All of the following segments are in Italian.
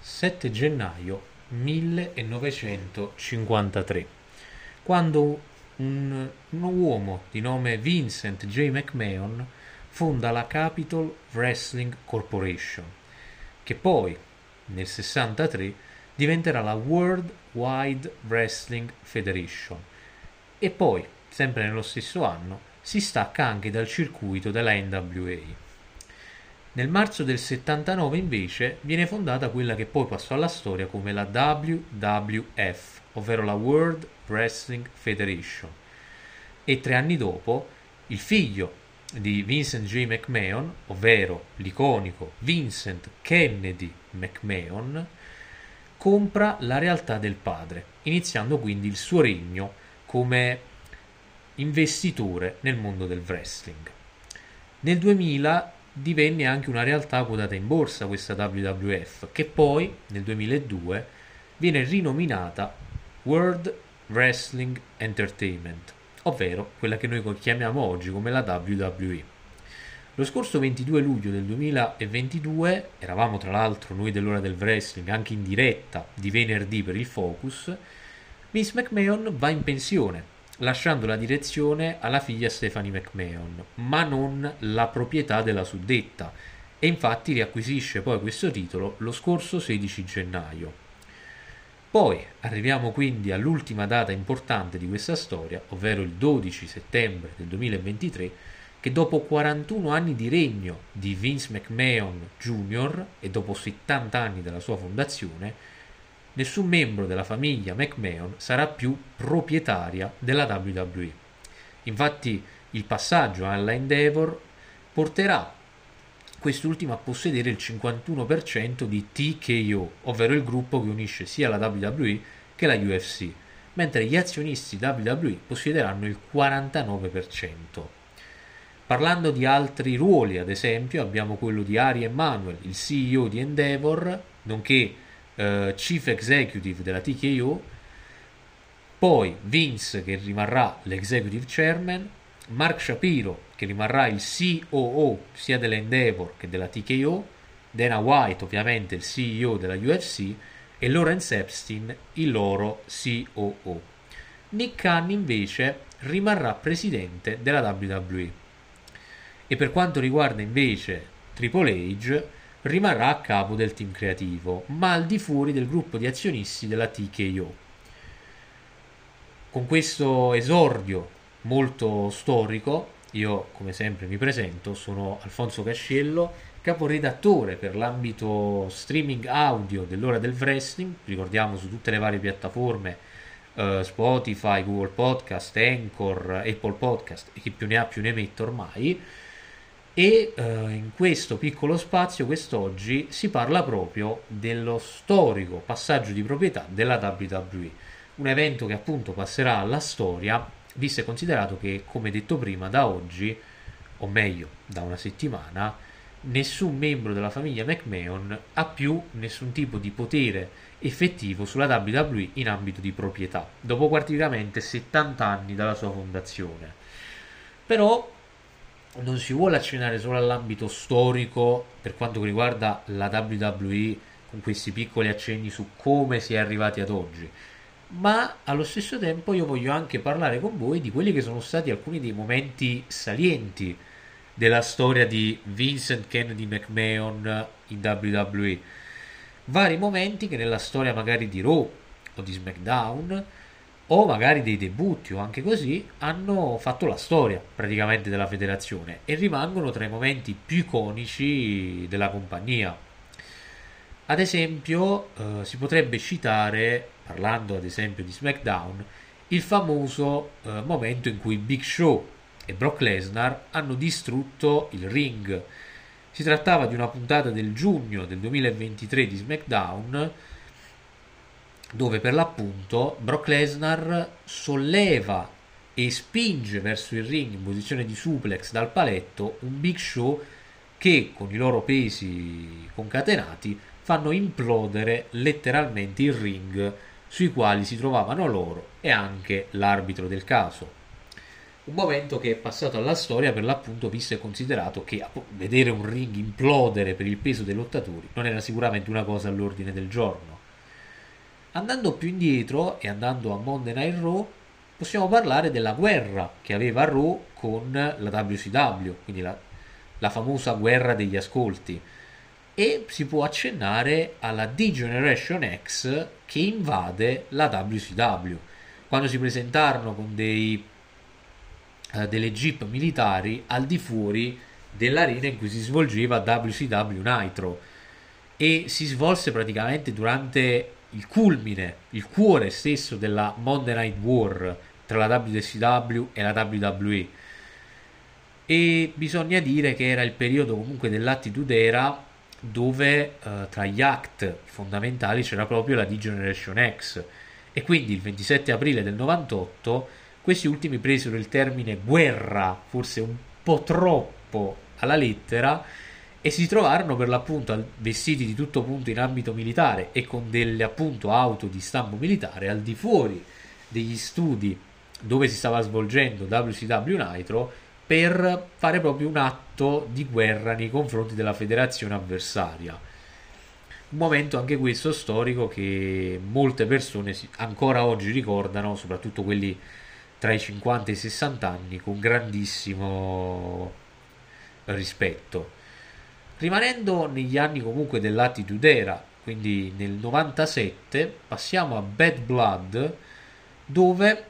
7 gennaio 1953, quando un, un uomo di nome Vincent J. McMahon fonda la Capitol Wrestling Corporation, che poi nel 63 diventerà la World Wide Wrestling Federation e poi, sempre nello stesso anno, si stacca anche dal circuito della NWA. Nel marzo del 79 invece viene fondata quella che poi passò alla storia come la WWF, ovvero la World Wrestling Federation. E tre anni dopo il figlio di Vincent J. McMahon, ovvero l'iconico Vincent Kennedy McMahon, compra la realtà del padre, iniziando quindi il suo regno come investitore nel mondo del wrestling. Nel 2000 divenne anche una realtà quotata in borsa questa WWF, che poi nel 2002 viene rinominata World Wrestling Entertainment, ovvero quella che noi chiamiamo oggi come la WWE. Lo scorso 22 luglio del 2022, eravamo tra l'altro noi dell'ora del wrestling anche in diretta di venerdì per il Focus, Miss McMahon va in pensione lasciando la direzione alla figlia Stephanie McMahon, ma non la proprietà della suddetta, e infatti riacquisisce poi questo titolo lo scorso 16 gennaio. Poi arriviamo quindi all'ultima data importante di questa storia, ovvero il 12 settembre del 2023, che dopo 41 anni di regno di Vince McMahon Jr. e dopo 70 anni dalla sua fondazione, nessun membro della famiglia McMahon sarà più proprietaria della WWE. Infatti il passaggio alla Endeavor porterà quest'ultima a possedere il 51% di TKO, ovvero il gruppo che unisce sia la WWE che la UFC, mentre gli azionisti WWE possederanno il 49%. Parlando di altri ruoli, ad esempio, abbiamo quello di Ari Emanuel, il CEO di Endeavor, nonché eh, Chief Executive della TKO, poi Vince che rimarrà l'Executive Chairman, Mark Shapiro che rimarrà il COO sia dell'Endeavor che della TKO, Dana White ovviamente il CEO della UFC e Lawrence Epstein il loro COO. Nick Khan invece rimarrà presidente della WWE. E per quanto riguarda invece Triple H, rimarrà a capo del team creativo, ma al di fuori del gruppo di azionisti della TKO. Con questo esordio molto storico, io come sempre mi presento, sono Alfonso Casciello, caporedattore per l'ambito streaming audio dell'ora del wrestling, ricordiamo su tutte le varie piattaforme uh, Spotify, Google Podcast, Anchor, Apple Podcast e chi più ne ha più ne mette ormai e eh, in questo piccolo spazio quest'oggi si parla proprio dello storico passaggio di proprietà della WWE, un evento che appunto passerà alla storia, visto e considerato che, come detto prima, da oggi, o meglio, da una settimana, nessun membro della famiglia McMahon ha più nessun tipo di potere effettivo sulla WWE in ambito di proprietà, dopo praticamente 70 anni dalla sua fondazione. Però non si vuole accennare solo all'ambito storico per quanto riguarda la WWE con questi piccoli accenni su come si è arrivati ad oggi, ma allo stesso tempo io voglio anche parlare con voi di quelli che sono stati alcuni dei momenti salienti della storia di Vincent Kennedy McMahon in WWE. Vari momenti che nella storia magari di Raw o di SmackDown o magari dei debutti o anche così hanno fatto la storia praticamente della federazione e rimangono tra i momenti più iconici della compagnia. Ad esempio, eh, si potrebbe citare, parlando ad esempio di SmackDown, il famoso eh, momento in cui Big Show e Brock Lesnar hanno distrutto il ring. Si trattava di una puntata del giugno del 2023 di SmackDown dove per l'appunto Brock Lesnar solleva e spinge verso il ring in posizione di suplex dal paletto un Big Show che con i loro pesi concatenati fanno implodere letteralmente il ring sui quali si trovavano loro e anche l'arbitro del caso, un momento che è passato alla storia per l'appunto visto e considerato che vedere un ring implodere per il peso dei lottatori non era sicuramente una cosa all'ordine del giorno. Andando più indietro e andando a Monday Night Raw, possiamo parlare della guerra che aveva Raw con la WCW, quindi la, la famosa guerra degli ascolti. E si può accennare alla D-Generation X che invade la WCW. Quando si presentarono con dei eh, delle jeep militari al di fuori dell'arena in cui si svolgeva WCW Nitro e si svolse praticamente durante il culmine, il cuore stesso della Monday Night War tra la WCW e la WWE e. Bisogna dire che era il periodo comunque dell'attitude era dove eh, tra gli act fondamentali c'era proprio la D-Generation X. E quindi il 27 aprile del 98 questi ultimi presero il termine guerra, forse un po' troppo alla lettera, e si trovarono per l'appunto vestiti di tutto punto in ambito militare e con delle appunto auto di stampo militare al di fuori degli studi dove si stava svolgendo WCW Nitro per fare proprio un atto di guerra nei confronti della federazione avversaria. Un momento anche questo storico che molte persone ancora oggi ricordano, soprattutto quelli tra i 50 e i 60 anni con grandissimo rispetto. Rimanendo negli anni comunque dell'Attitude Era, quindi nel 97, passiamo a Bad Blood, dove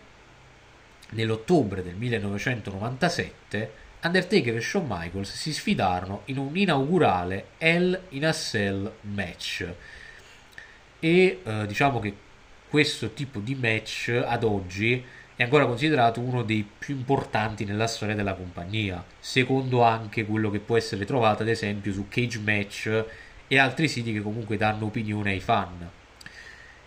nell'ottobre del 1997 Undertaker e Shawn Michaels si sfidarono in un inaugurale Hell in a Cell match. E eh, diciamo che questo tipo di match ad oggi è ancora considerato uno dei più importanti nella storia della compagnia, secondo anche quello che può essere trovato ad esempio su Cage Match e altri siti che comunque danno opinione ai fan.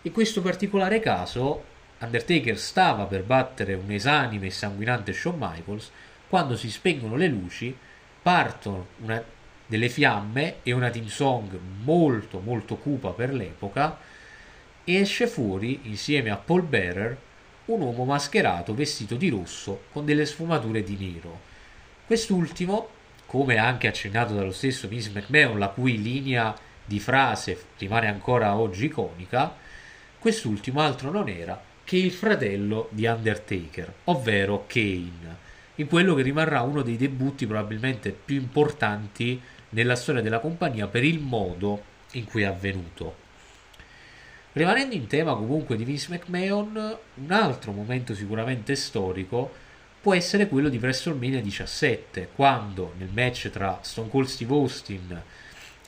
In questo particolare caso, Undertaker stava per battere un esanime e sanguinante Shawn Michaels quando si spengono le luci, partono una, delle fiamme e una team song molto molto cupa per l'epoca e esce fuori insieme a Paul Bearer un uomo mascherato vestito di rosso con delle sfumature di nero. Quest'ultimo, come anche accennato dallo stesso Vince McMahon, la cui linea di frase rimane ancora oggi iconica, quest'ultimo altro non era che il fratello di Undertaker, ovvero Kane, in quello che rimarrà uno dei debutti probabilmente più importanti nella storia della compagnia per il modo in cui è avvenuto. Rimanendo in tema comunque di Vince McMahon, un altro momento sicuramente storico può essere quello di WrestleMania 17, quando nel match tra Stone Cold Steve Austin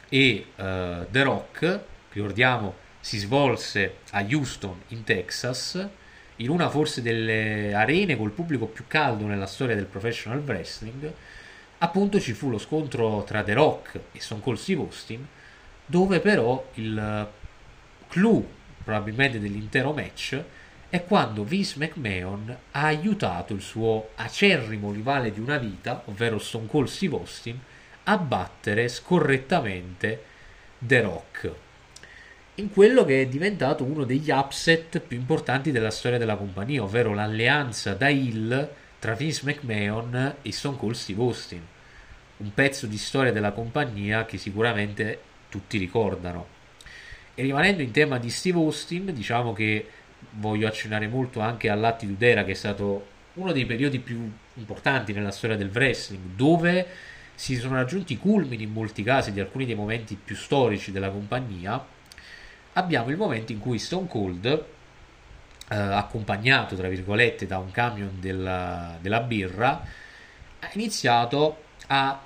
e uh, The Rock, ricordiamo, si svolse a Houston in Texas, in una forse delle arene col pubblico più caldo nella storia del professional wrestling, appunto ci fu lo scontro tra The Rock e Stone Cold Steve Austin, dove però il clou probabilmente dell'intero match è quando Vince McMahon ha aiutato il suo acerrimo rivale di una vita, ovvero Stone Cold Steve Austin, a battere scorrettamente The Rock in quello che è diventato uno degli upset più importanti della storia della compagnia, ovvero l'alleanza da Hill tra Vince McMahon e Stone Cold Steve Austin, un pezzo di storia della compagnia che sicuramente tutti ricordano. E rimanendo in tema di Steve Austin, diciamo che voglio accennare molto anche all'Attitude Era, che è stato uno dei periodi più importanti nella storia del wrestling, dove si sono raggiunti i culmini in molti casi di alcuni dei momenti più storici della compagnia. Abbiamo il momento in cui Stone Cold, eh, accompagnato tra virgolette da un camion della, della birra, ha iniziato a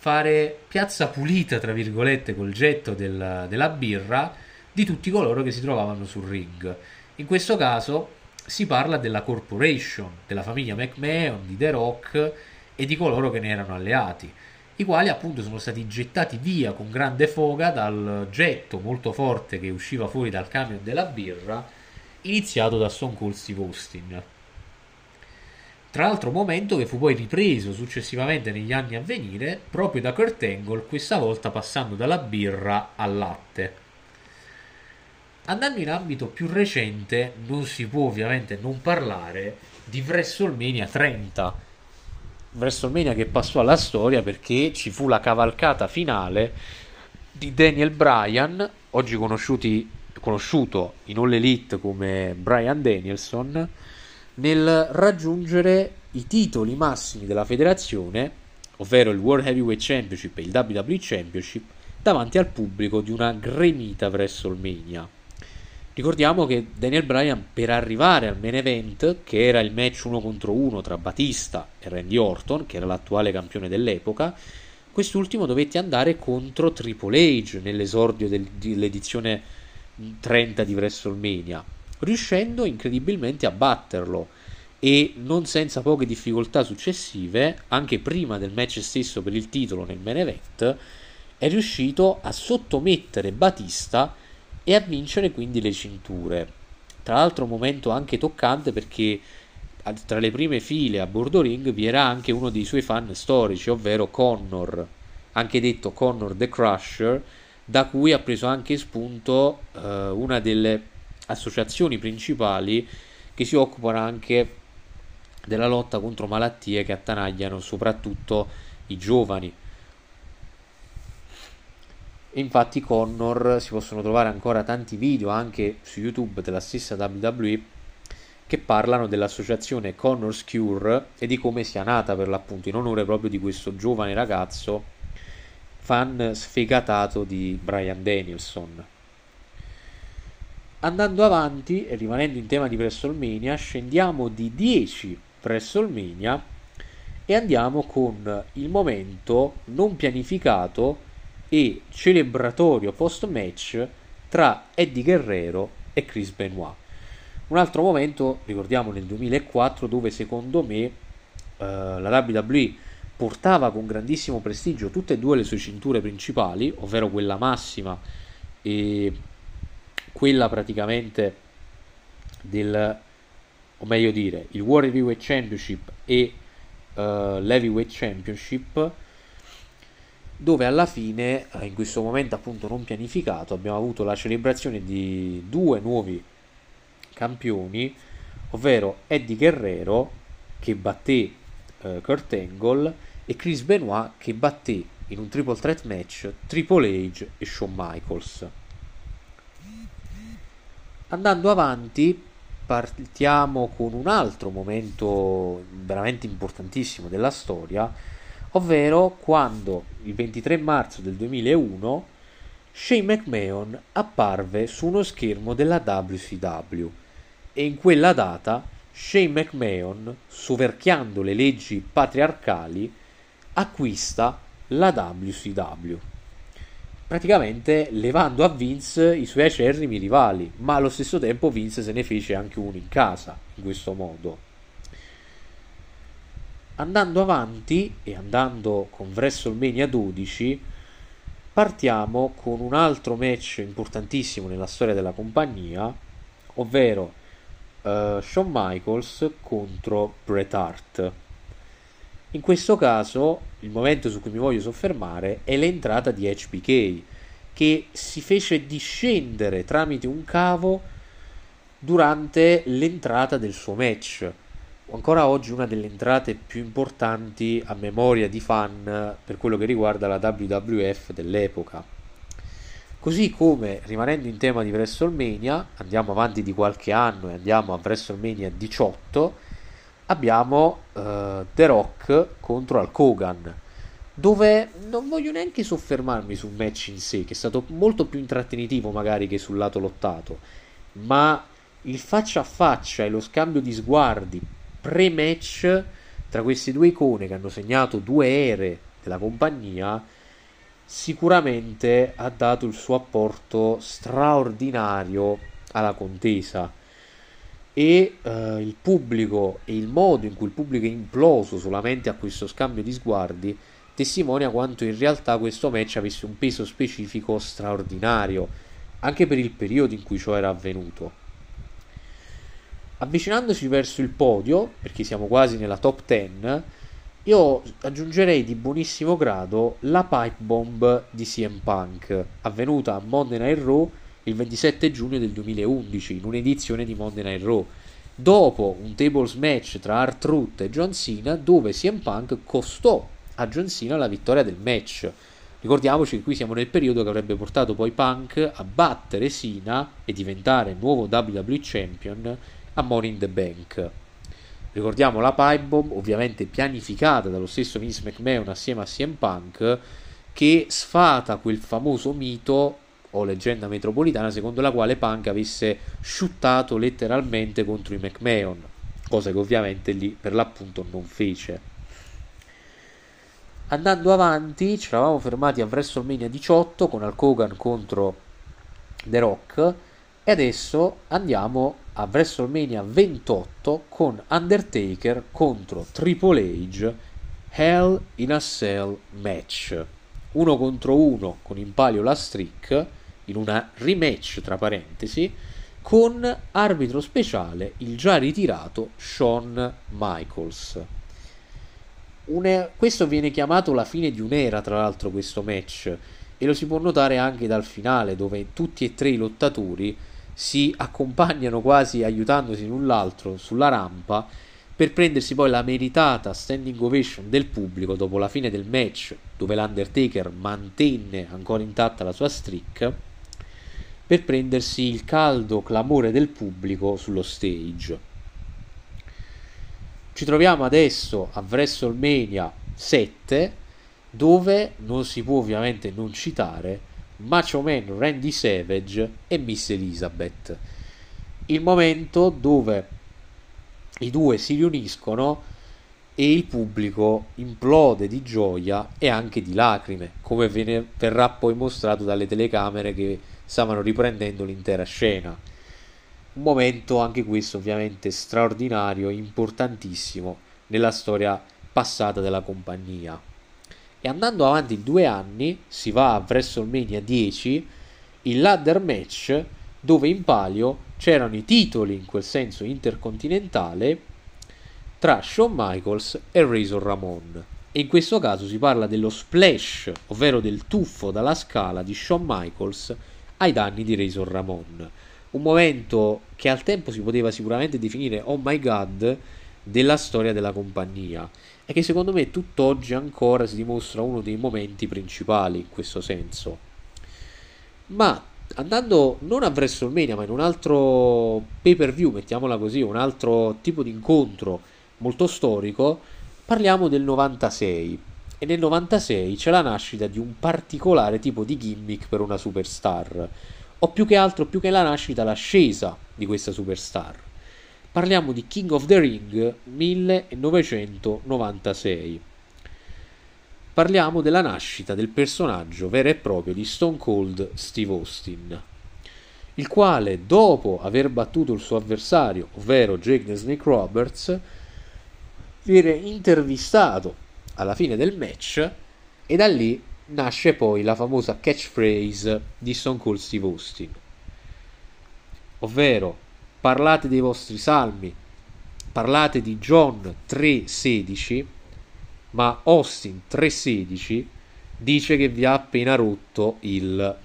fare piazza pulita, tra virgolette, col getto del, della birra di tutti coloro che si trovavano sul ring. In questo caso si parla della corporation, della famiglia McMahon, di The Rock e di coloro che ne erano alleati, i quali appunto sono stati gettati via con grande foga dal getto molto forte che usciva fuori dal camion della birra, iniziato da Stone Cold Steve Austin. Tra l'altro momento che fu poi ripreso successivamente negli anni a venire proprio da Kurt Angle, questa volta passando dalla birra al latte. Andando in ambito più recente, non si può ovviamente non parlare di WrestleMania 30. WrestleMania che passò alla storia perché ci fu la cavalcata finale di Daniel Bryan, oggi conosciuto in All Elite come Bryan Danielson, nel raggiungere i titoli massimi della federazione, ovvero il World Heavyweight Championship e il WWE Championship, davanti al pubblico di una gremita WrestleMania. Ricordiamo che Daniel Bryan per arrivare al main event, che era il match uno contro uno tra Batista e Randy Orton, che era l'attuale campione dell'epoca, quest'ultimo dovette andare contro Triple H nell'esordio del, dell'edizione 30 di WrestleMania, riuscendo incredibilmente a batterlo e non senza poche difficoltà successive, anche prima del match stesso per il titolo nel main è riuscito a sottomettere Batista e a vincere quindi le cinture. Tra l'altro un momento anche toccante perché tra le prime file a bordo ring vi era anche uno dei suoi fan storici, ovvero Connor, anche detto Connor the Crusher, da cui ha preso anche spunto eh, una delle associazioni principali che si occupano anche della lotta contro malattie che attanagliano soprattutto i giovani. Infatti Connor si possono trovare ancora tanti video anche su YouTube della stessa WWE che parlano dell'associazione Connor's Cure e di come sia nata per l'appunto in onore proprio di questo giovane ragazzo fan sfegatato di Brian Danielson. Andando avanti e rimanendo in tema di WrestleMania, scendiamo di 10 WrestleMania e andiamo con il momento non pianificato e celebratorio post match tra Eddie Guerrero e Chris Benoit. Un altro momento, ricordiamo nel 2004, dove secondo me eh, la WWE portava con grandissimo prestigio tutte e due le sue cinture principali, ovvero quella massima e quella praticamente del o meglio dire, il World Heavyweight Championship e uh, l'Heavyweight Championship, dove alla fine, uh, in questo momento appunto non pianificato, abbiamo avuto la celebrazione di due nuovi campioni, ovvero Eddie Guerrero che batté uh, Kurt Angle e Chris Benoit che batté in un triple threat match Triple H e Shawn Michaels. Andando avanti, partiamo con un altro momento veramente importantissimo della storia, ovvero quando il 23 marzo del 2001 Shane McMahon apparve su uno schermo della WCW e in quella data Shane McMahon, soverchiando le leggi patriarcali, acquista la WCW praticamente levando a Vince i suoi acerrimi rivali, ma allo stesso tempo Vince se ne fece anche uno in casa in questo modo. Andando avanti e andando con WrestleMania 12, partiamo con un altro match importantissimo nella storia della compagnia, ovvero uh, Shawn Michaels contro Bret Hart. In questo caso il momento su cui mi voglio soffermare è l'entrata di HBK che si fece discendere tramite un cavo durante l'entrata del suo match. Ancora oggi una delle entrate più importanti a memoria di fan per quello che riguarda la WWF dell'epoca. Così come rimanendo in tema di WrestleMania, andiamo avanti di qualche anno e andiamo a WrestleMania 18 abbiamo uh, The Rock contro Hulk Hogan dove non voglio neanche soffermarmi sul match in sé che è stato molto più intrattenitivo magari che sul lato lottato ma il faccia a faccia e lo scambio di sguardi pre-match tra queste due icone che hanno segnato due ere della compagnia sicuramente ha dato il suo apporto straordinario alla contesa e uh, il pubblico e il modo in cui il pubblico è imploso solamente a questo scambio di sguardi testimonia quanto in realtà questo match avesse un peso specifico straordinario anche per il periodo in cui ciò era avvenuto. Avvicinandoci verso il podio, perché siamo quasi nella top 10, io aggiungerei di buonissimo grado la pipe bomb di CM Punk, avvenuta a Monday Night Raw il 27 giugno del 2011 in un'edizione di Monday Night Raw dopo un tables match tra Art Root e John Cena dove CM Punk costò a John Cena la vittoria del match. Ricordiamoci che qui siamo nel periodo che avrebbe portato poi Punk a battere Cena e diventare nuovo WWE Champion a Money in the Bank. Ricordiamo la pipe bomb, ovviamente pianificata dallo stesso Vince McMahon assieme a CM Punk, che sfata quel famoso mito o leggenda metropolitana secondo la quale Punk avesse sciuttato letteralmente contro i McMahon, cosa che ovviamente lì per l'appunto non fece. Andando avanti, ci eravamo fermati a WrestleMania 18 con Hulk Hogan contro The Rock e adesso andiamo a WrestleMania 28 con Undertaker contro Triple H Hell in a Cell match. Uno contro uno con in palio la streak in una rematch tra parentesi con arbitro speciale il già ritirato Shawn Michaels. Une... questo viene chiamato la fine di un'era, tra l'altro, questo match, e lo si può notare anche dal finale, dove tutti e tre i lottatori si accompagnano quasi aiutandosi l'un l'altro sulla rampa per prendersi poi la meritata standing ovation del pubblico dopo la fine del match, dove l'Undertaker mantenne ancora intatta la sua streak per prendersi il caldo clamore del pubblico sullo stage. Ci troviamo adesso a WrestleMania 7 dove non si può ovviamente non citare Macho Man Randy Savage e Miss Elizabeth. Il momento dove i due si riuniscono e il pubblico implode di gioia e anche di lacrime, come verrà poi mostrato dalle telecamere che stavano riprendendo l'intera scena. Un momento anche questo ovviamente straordinario importantissimo nella storia passata della compagnia. E andando avanti due anni si va a WrestleMania 10, il ladder match dove in palio c'erano i titoli in quel senso intercontinentale tra Shawn Michaels e Razor Ramon. E in questo caso si parla dello splash, ovvero del tuffo dalla scala di Shawn Michaels ai danni di Razor Ramon. Un momento che al tempo si poteva sicuramente definire oh my god della storia della compagnia e che secondo me tutt'oggi ancora si dimostra uno dei momenti principali in questo senso. Ma andando non a WrestleMania ma in un altro pay per view, mettiamola così, un altro tipo di incontro molto storico, parliamo del 96 e nel 96 c'è la nascita di un particolare tipo di gimmick per una superstar, o più che altro, più che la nascita, l'ascesa di questa superstar. Parliamo di King of the Ring 1996. Parliamo della nascita del personaggio vero e proprio di Stone Cold Steve Austin, il quale, dopo aver battuto il suo avversario, ovvero Jake the Snake Roberts, viene intervistato alla fine del match e da lì nasce poi la famosa catchphrase di Stone Cold Steve Austin. Ovvero parlate dei vostri salmi parlate di John 3.16 ma Austin 3.16 dice che vi ha appena rotto il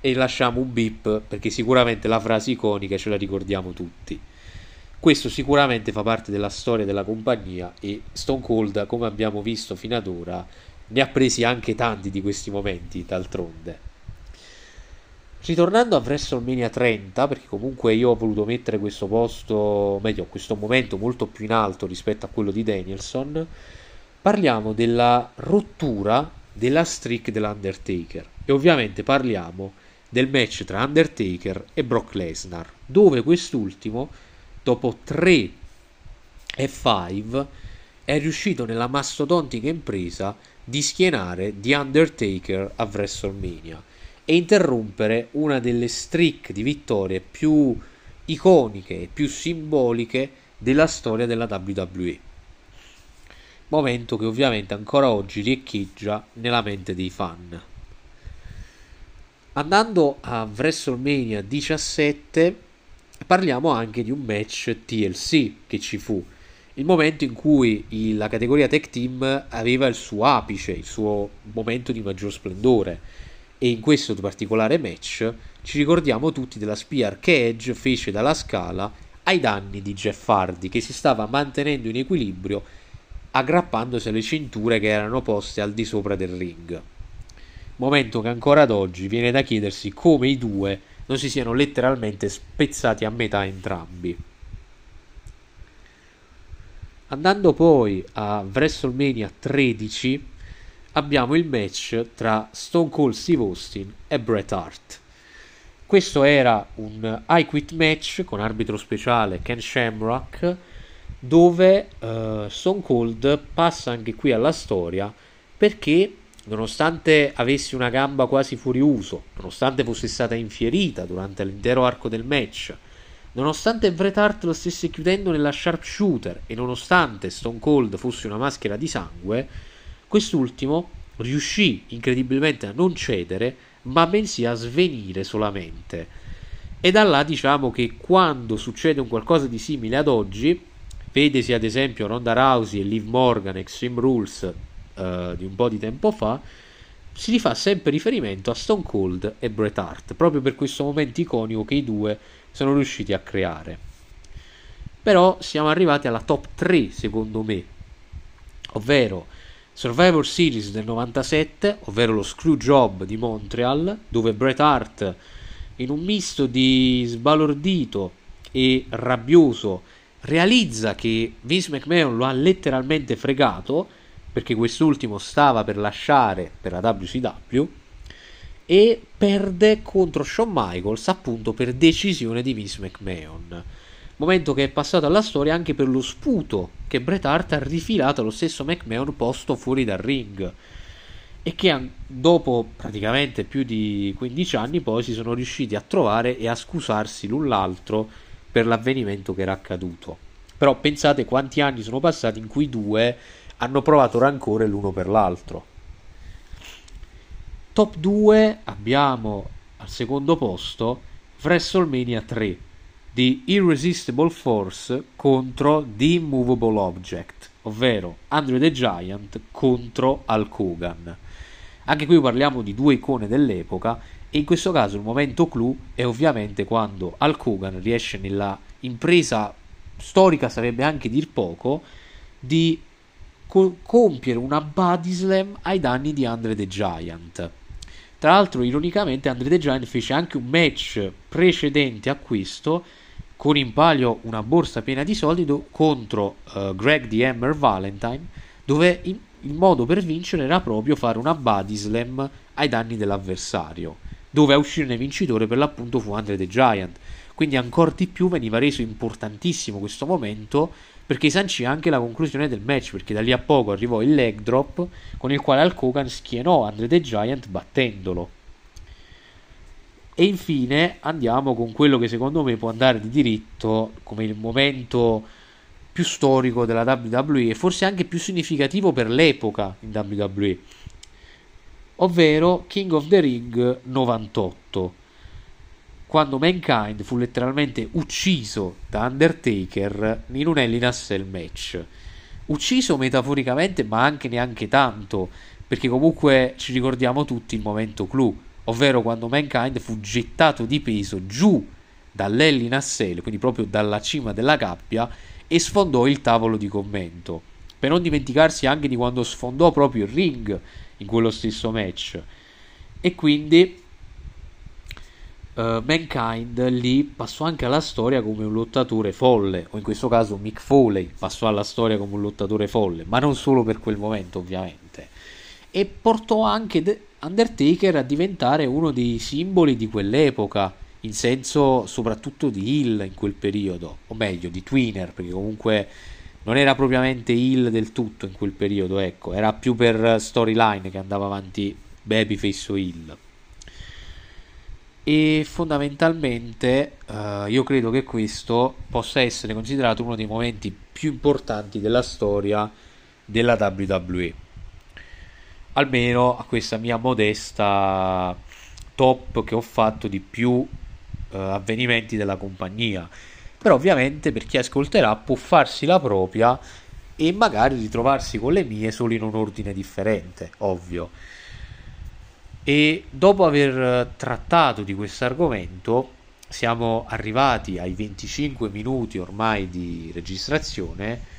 e lasciamo un beep perché sicuramente la frase iconica ce la ricordiamo tutti questo sicuramente fa parte della storia della compagnia e Stone Cold, come abbiamo visto fino ad ora, ne ha presi anche tanti di questi momenti, d'altronde. Ritornando a WrestleMania 30, perché comunque io ho voluto mettere questo posto, meglio, questo momento molto più in alto rispetto a quello di Danielson, parliamo della rottura della streak dell'Undertaker e ovviamente parliamo del match tra Undertaker e Brock Lesnar, dove quest'ultimo dopo 3 e 5 è riuscito nella mastodontica impresa di schienare The Undertaker a WrestleMania e interrompere una delle streak di vittorie più iconiche e più simboliche della storia della WWE. Momento che ovviamente ancora oggi riecheggia nella mente dei fan. Andando a WrestleMania 17 parliamo anche di un match TLC che ci fu, il momento in cui la categoria tech team aveva il suo apice, il suo momento di maggior splendore e in questo particolare match ci ricordiamo tutti della spia che Edge fece dalla scala ai danni di Jeff Hardy che si stava mantenendo in equilibrio aggrappandosi alle cinture che erano poste al di sopra del ring. Momento che ancora ad oggi viene da chiedersi come i due non si siano letteralmente spezzati a metà entrambi. Andando poi a WrestleMania 13 abbiamo il match tra Stone Cold Steve Austin e Bret Hart. Questo era un I Quit match con arbitro speciale Ken Shamrock dove uh, Stone Cold passa anche qui alla storia perché nonostante avessi una gamba quasi fuori uso, nonostante fosse stata infierita durante l'intero arco del match, nonostante Bret Hart lo stesse chiudendo nella sharpshooter e nonostante Stone Cold fosse una maschera di sangue, quest'ultimo riuscì incredibilmente a non cedere, ma bensì a svenire solamente. E da là diciamo che quando succede un qualcosa di simile ad oggi, vedesi ad esempio Ronda Rousey e Liv Morgan Extreme Rules uh, di un po' di tempo fa, si rifà sempre riferimento a Stone Cold e Bret Hart, proprio per questo momento iconico che i due sono riusciti a creare. Però siamo arrivati alla top 3 secondo me, ovvero Survivor Series del 97, ovvero lo Screw Job di Montreal, dove Bret Hart in un misto di sbalordito e rabbioso realizza che Vince McMahon lo ha letteralmente fregato perché quest'ultimo stava per lasciare per la WCW e perde contro Shawn Michaels appunto per decisione di Vince McMahon. Momento che è passato alla storia anche per lo sputo che Bret Hart ha rifilato allo stesso McMahon posto fuori dal ring e che dopo praticamente più di 15 anni poi si sono riusciti a trovare e a scusarsi l'un l'altro per l'avvenimento che era accaduto. Però pensate quanti anni sono passati in cui due hanno provato rancore l'uno per l'altro. Top 2 abbiamo al secondo posto WrestleMania 3 di Irresistible Force contro The Immovable Object, ovvero Andre the Giant contro Hulk Hogan. Anche qui parliamo di due icone dell'epoca e in questo caso il momento clou è ovviamente quando Hulk Hogan riesce nella impresa storica, sarebbe anche dir poco, di co- compiere una body slam ai danni di Andre the Giant. Tra l'altro, ironicamente, Andre the Giant fece anche un match precedente a questo con in palio una borsa piena di soldi contro uh, Greg the Hammer Valentine, dove in- il modo per vincere era proprio fare una body slam ai danni dell'avversario, dove a uscirne vincitore per l'appunto fu Andre the Giant. Quindi ancora di più veniva reso importantissimo questo momento perché sancì anche la conclusione del match, perché da lì a poco arrivò il leg drop con il quale Hulk Hogan schienò Andre the Giant battendolo. E infine andiamo con quello che secondo me può andare di diritto come il momento più storico della WWE e forse anche più significativo per l'epoca in WWE, ovvero King of the Ring 98 quando Mankind fu letteralmente ucciso da Undertaker in un Hell in match. Ucciso metaforicamente, ma anche neanche tanto, perché comunque ci ricordiamo tutti il momento clou, ovvero quando Mankind fu gettato di peso giù dall'Hell in quindi proprio dalla cima della gabbia, e sfondò il tavolo di commento. Per non dimenticarsi anche di quando sfondò proprio il ring in quello stesso match. E quindi uh, Mankind lì passò anche alla storia come un lottatore folle, o in questo caso Mick Foley passò alla storia come un lottatore folle, ma non solo per quel momento ovviamente. E portò anche Undertaker a diventare uno dei simboli di quell'epoca, in senso soprattutto di Hill in quel periodo, o meglio di Twinner, perché comunque non era propriamente Hill del tutto in quel periodo, ecco, era più per storyline che andava avanti Babyface o Hill e fondamentalmente uh, io credo che questo possa essere considerato uno dei momenti più importanti della storia della WWE almeno a questa mia modesta top che ho fatto di più uh, avvenimenti della compagnia. Però ovviamente per chi ascolterà può farsi la propria e magari ritrovarsi con le mie solo in un ordine differente ovvio e dopo aver trattato di questo argomento, siamo arrivati ai 25 minuti ormai di registrazione.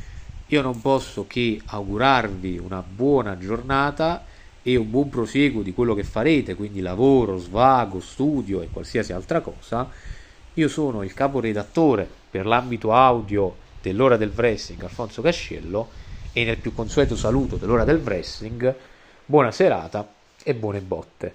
Io non posso che augurarvi una buona giornata e un buon proseguo di quello che farete, quindi lavoro, svago, studio e qualsiasi altra cosa. Io sono il caporedattore per l'ambito audio dell'ora del wrestling, Alfonso Casciello, e nel più consueto saluto dell'ora del wrestling, buona serata e buone botte.